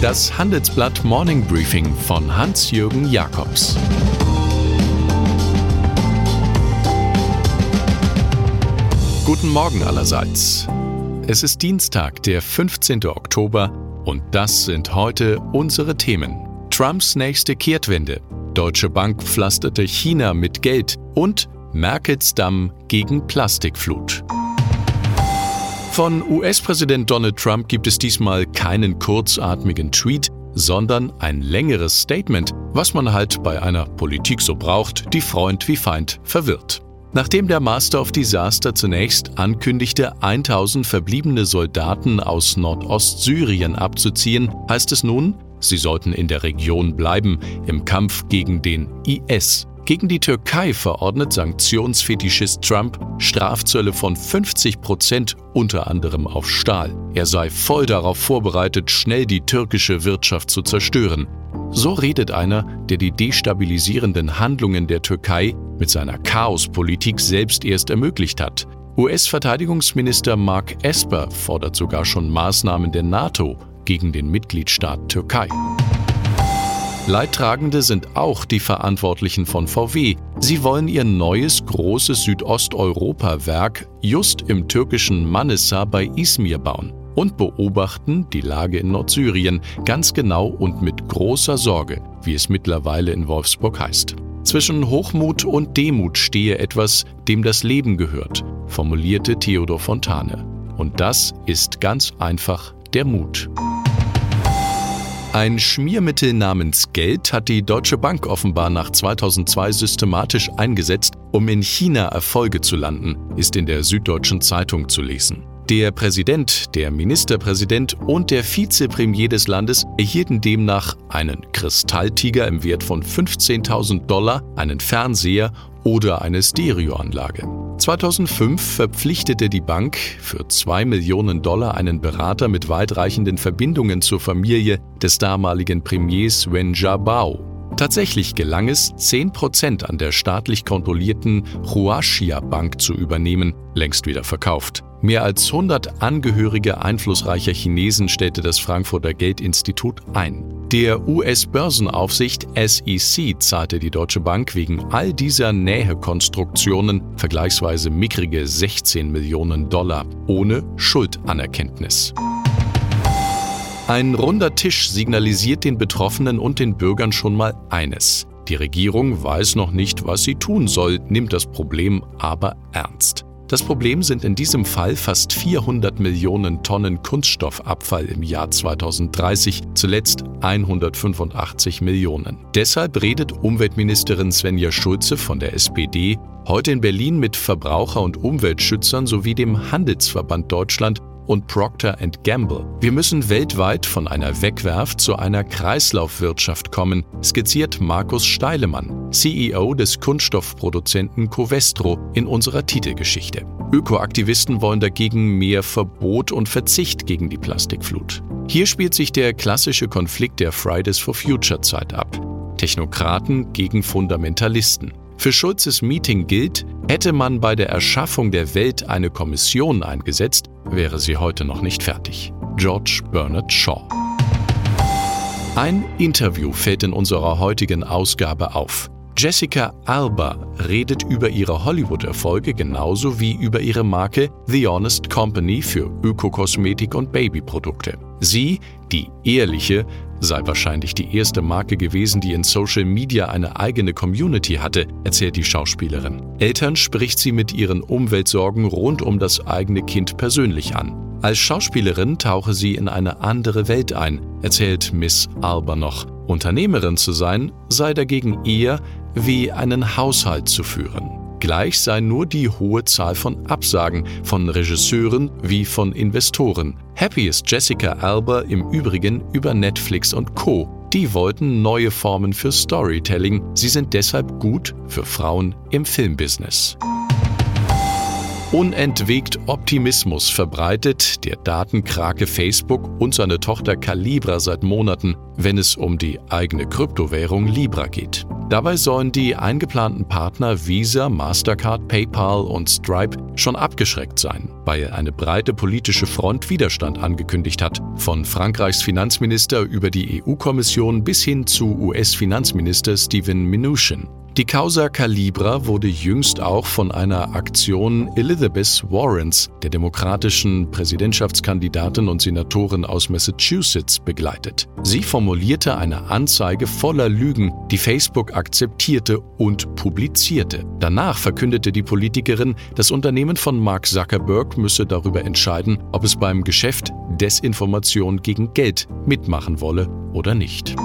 Das Handelsblatt Morning Briefing von Hans-Jürgen Jakobs Guten Morgen allerseits. Es ist Dienstag, der 15. Oktober, und das sind heute unsere Themen. Trumps nächste Kehrtwende, Deutsche Bank pflasterte China mit Geld und Merkels Damm gegen Plastikflut. Von US-Präsident Donald Trump gibt es diesmal keinen kurzatmigen Tweet, sondern ein längeres Statement, was man halt bei einer Politik so braucht, die Freund wie Feind verwirrt. Nachdem der Master of Disaster zunächst ankündigte, 1000 verbliebene Soldaten aus Nordostsyrien abzuziehen, heißt es nun, sie sollten in der Region bleiben im Kampf gegen den IS. Gegen die Türkei verordnet Sanktionsfetischist Trump Strafzölle von 50 Prozent, unter anderem auf Stahl. Er sei voll darauf vorbereitet, schnell die türkische Wirtschaft zu zerstören. So redet einer, der die destabilisierenden Handlungen der Türkei mit seiner Chaospolitik selbst erst ermöglicht hat. US-Verteidigungsminister Mark Esper fordert sogar schon Maßnahmen der NATO gegen den Mitgliedstaat Türkei. Leidtragende sind auch die Verantwortlichen von VW. Sie wollen ihr neues großes Südosteuropa-Werk just im türkischen Manisa bei Izmir bauen und beobachten die Lage in Nordsyrien ganz genau und mit großer Sorge, wie es mittlerweile in Wolfsburg heißt. Zwischen Hochmut und Demut stehe etwas, dem das Leben gehört, formulierte Theodor Fontane. Und das ist ganz einfach der Mut. Ein Schmiermittel namens Geld hat die Deutsche Bank offenbar nach 2002 systematisch eingesetzt, um in China Erfolge zu landen, ist in der Süddeutschen Zeitung zu lesen. Der Präsident, der Ministerpräsident und der Vizepremier des Landes erhielten demnach einen Kristalltiger im Wert von 15.000 Dollar, einen Fernseher oder eine Stereoanlage. 2005 verpflichtete die Bank für 2 Millionen Dollar einen Berater mit weitreichenden Verbindungen zur Familie des damaligen Premiers Wen Jiabao. Tatsächlich gelang es, 10% an der staatlich kontrollierten Huaxia Bank zu übernehmen, längst wieder verkauft. Mehr als 100 Angehörige einflussreicher Chinesen stellte das Frankfurter Geldinstitut ein. Der US-Börsenaufsicht SEC zahlte die Deutsche Bank wegen all dieser Nähekonstruktionen vergleichsweise mickrige 16 Millionen Dollar ohne Schuldanerkenntnis. Ein runder Tisch signalisiert den Betroffenen und den Bürgern schon mal eines. Die Regierung weiß noch nicht, was sie tun soll, nimmt das Problem aber ernst. Das Problem sind in diesem Fall fast 400 Millionen Tonnen Kunststoffabfall im Jahr 2030, zuletzt 185 Millionen. Deshalb redet Umweltministerin Svenja Schulze von der SPD heute in Berlin mit Verbraucher- und Umweltschützern sowie dem Handelsverband Deutschland und Procter Gamble. Wir müssen weltweit von einer Wegwerf zu einer Kreislaufwirtschaft kommen, skizziert Markus Steilemann, CEO des Kunststoffproduzenten Covestro in unserer Titelgeschichte. Ökoaktivisten wollen dagegen mehr Verbot und Verzicht gegen die Plastikflut. Hier spielt sich der klassische Konflikt der Fridays for Future Zeit ab. Technokraten gegen Fundamentalisten. Für Schulzes Meeting gilt, hätte man bei der Erschaffung der Welt eine Kommission eingesetzt, wäre sie heute noch nicht fertig. George Bernard Shaw. Ein Interview fällt in unserer heutigen Ausgabe auf. Jessica Alba redet über ihre Hollywood-Erfolge genauso wie über ihre Marke The Honest Company für Ökokosmetik und Babyprodukte. Sie, die ehrliche, sei wahrscheinlich die erste Marke gewesen, die in Social Media eine eigene Community hatte, erzählt die Schauspielerin. Eltern spricht sie mit ihren Umweltsorgen rund um das eigene Kind persönlich an. Als Schauspielerin tauche sie in eine andere Welt ein, erzählt Miss Alba noch. Unternehmerin zu sein sei dagegen eher wie einen Haushalt zu führen. Gleich sei nur die hohe Zahl von Absagen von Regisseuren wie von Investoren. Happy ist Jessica Alba im Übrigen über Netflix und Co. Die wollten neue Formen für Storytelling. Sie sind deshalb gut für Frauen im Filmbusiness. Unentwegt Optimismus verbreitet der Datenkrake Facebook und seine Tochter Calibra seit Monaten, wenn es um die eigene Kryptowährung Libra geht. Dabei sollen die eingeplanten Partner Visa, Mastercard, PayPal und Stripe schon abgeschreckt sein, weil eine breite politische Front Widerstand angekündigt hat, von Frankreichs Finanzminister über die EU-Kommission bis hin zu US-Finanzminister Steven Mnuchin. Die Causa Calibra wurde jüngst auch von einer Aktion Elizabeth Warrens, der demokratischen Präsidentschaftskandidatin und Senatorin aus Massachusetts, begleitet. Sie formulierte eine Anzeige voller Lügen, die Facebook akzeptierte und publizierte. Danach verkündete die Politikerin, das Unternehmen von Mark Zuckerberg müsse darüber entscheiden, ob es beim Geschäft Desinformation gegen Geld mitmachen wolle oder nicht.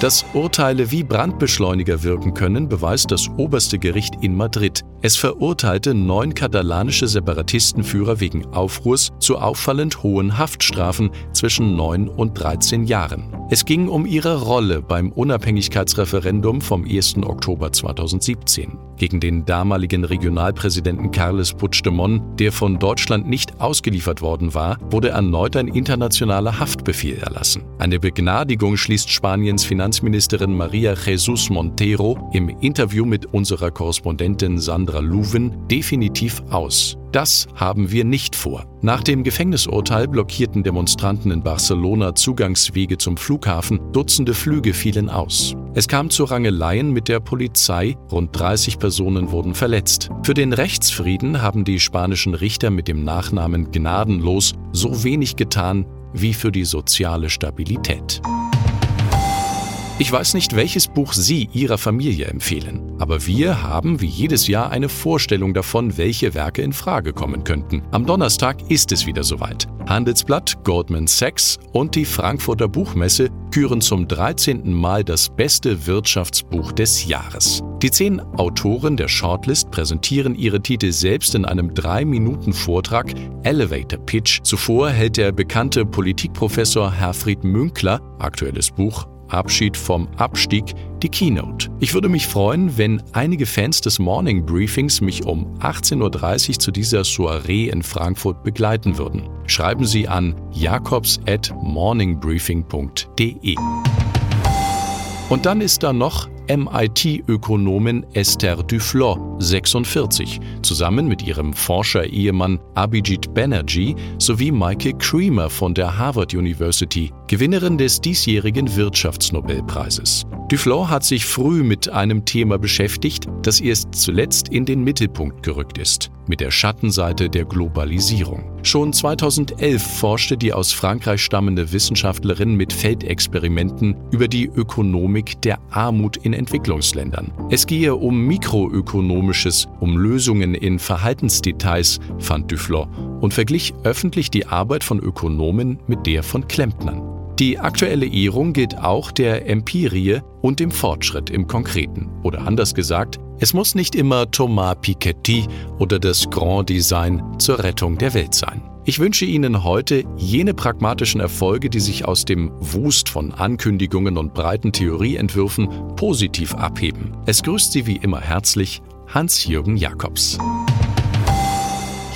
Dass Urteile wie Brandbeschleuniger wirken können, beweist das oberste Gericht in Madrid. Es verurteilte neun katalanische Separatistenführer wegen Aufruhrs zu auffallend hohen Haftstrafen zwischen neun und 13 Jahren. Es ging um ihre Rolle beim Unabhängigkeitsreferendum vom 1. Oktober 2017 gegen den damaligen Regionalpräsidenten Carles Puigdemont, der von Deutschland nicht ausgeliefert worden war, wurde erneut ein internationaler Haftbefehl erlassen. Eine Begnadigung schließt Spaniens Finanzministerin Maria Jesus Montero im Interview mit unserer Korrespondentin Sandra Luven definitiv aus. Das haben wir nicht vor. Nach dem Gefängnisurteil blockierten Demonstranten in Barcelona Zugangswege zum Flughafen, Dutzende Flüge fielen aus. Es kam zu Rangeleien mit der Polizei, rund 30 Personen wurden verletzt. Für den Rechtsfrieden haben die spanischen Richter mit dem Nachnamen Gnadenlos so wenig getan wie für die soziale Stabilität. Ich weiß nicht, welches Buch Sie Ihrer Familie empfehlen, aber wir haben wie jedes Jahr eine Vorstellung davon, welche Werke in Frage kommen könnten. Am Donnerstag ist es wieder soweit. Handelsblatt, Goldman Sachs und die Frankfurter Buchmesse küren zum 13. Mal das beste Wirtschaftsbuch des Jahres. Die zehn Autoren der Shortlist präsentieren ihre Titel selbst in einem 3-Minuten-Vortrag Elevator Pitch. Zuvor hält der bekannte Politikprofessor Herfried Münkler aktuelles Buch Abschied vom Abstieg die Keynote. Ich würde mich freuen, wenn einige Fans des Morning Briefings mich um 18.30 Uhr zu dieser Soiree in Frankfurt begleiten würden. Schreiben Sie an jakobs@morningbriefing.de. Und dann ist da noch MIT-Ökonomin Esther Duflo, 46, zusammen mit ihrem Forscher-Ehemann Abhijit Banerjee sowie Michael Creamer von der Harvard University, Gewinnerin des diesjährigen Wirtschaftsnobelpreises. Duflo hat sich früh mit einem Thema beschäftigt, das erst zuletzt in den Mittelpunkt gerückt ist, mit der Schattenseite der Globalisierung. Schon 2011 forschte die aus Frankreich stammende Wissenschaftlerin mit Feldexperimenten über die Ökonomik der Armut in Entwicklungsländern. Es gehe um mikroökonomisches, um Lösungen in Verhaltensdetails, fand Duflo und verglich öffentlich die Arbeit von Ökonomen mit der von Klempnern. Die aktuelle Ehrung gilt auch der Empirie und dem Fortschritt im Konkreten. Oder anders gesagt, es muss nicht immer Thomas Piketty oder das Grand Design zur Rettung der Welt sein. Ich wünsche Ihnen heute jene pragmatischen Erfolge, die sich aus dem Wust von Ankündigungen und breiten Theorieentwürfen positiv abheben. Es grüßt Sie wie immer herzlich Hans-Jürgen Jakobs.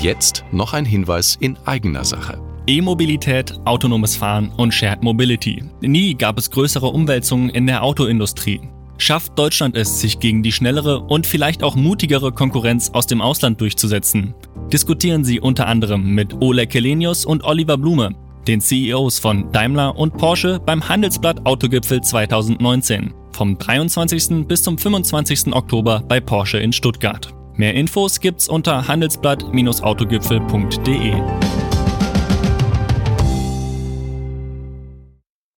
Jetzt noch ein Hinweis in eigener Sache. E-Mobilität, autonomes Fahren und Shared Mobility. Nie gab es größere Umwälzungen in der Autoindustrie. Schafft Deutschland es, sich gegen die schnellere und vielleicht auch mutigere Konkurrenz aus dem Ausland durchzusetzen? Diskutieren Sie unter anderem mit Ole Kelenius und Oliver Blume, den CEOs von Daimler und Porsche beim Handelsblatt Autogipfel 2019 vom 23. bis zum 25. Oktober bei Porsche in Stuttgart. Mehr Infos gibt's unter handelsblatt-autogipfel.de.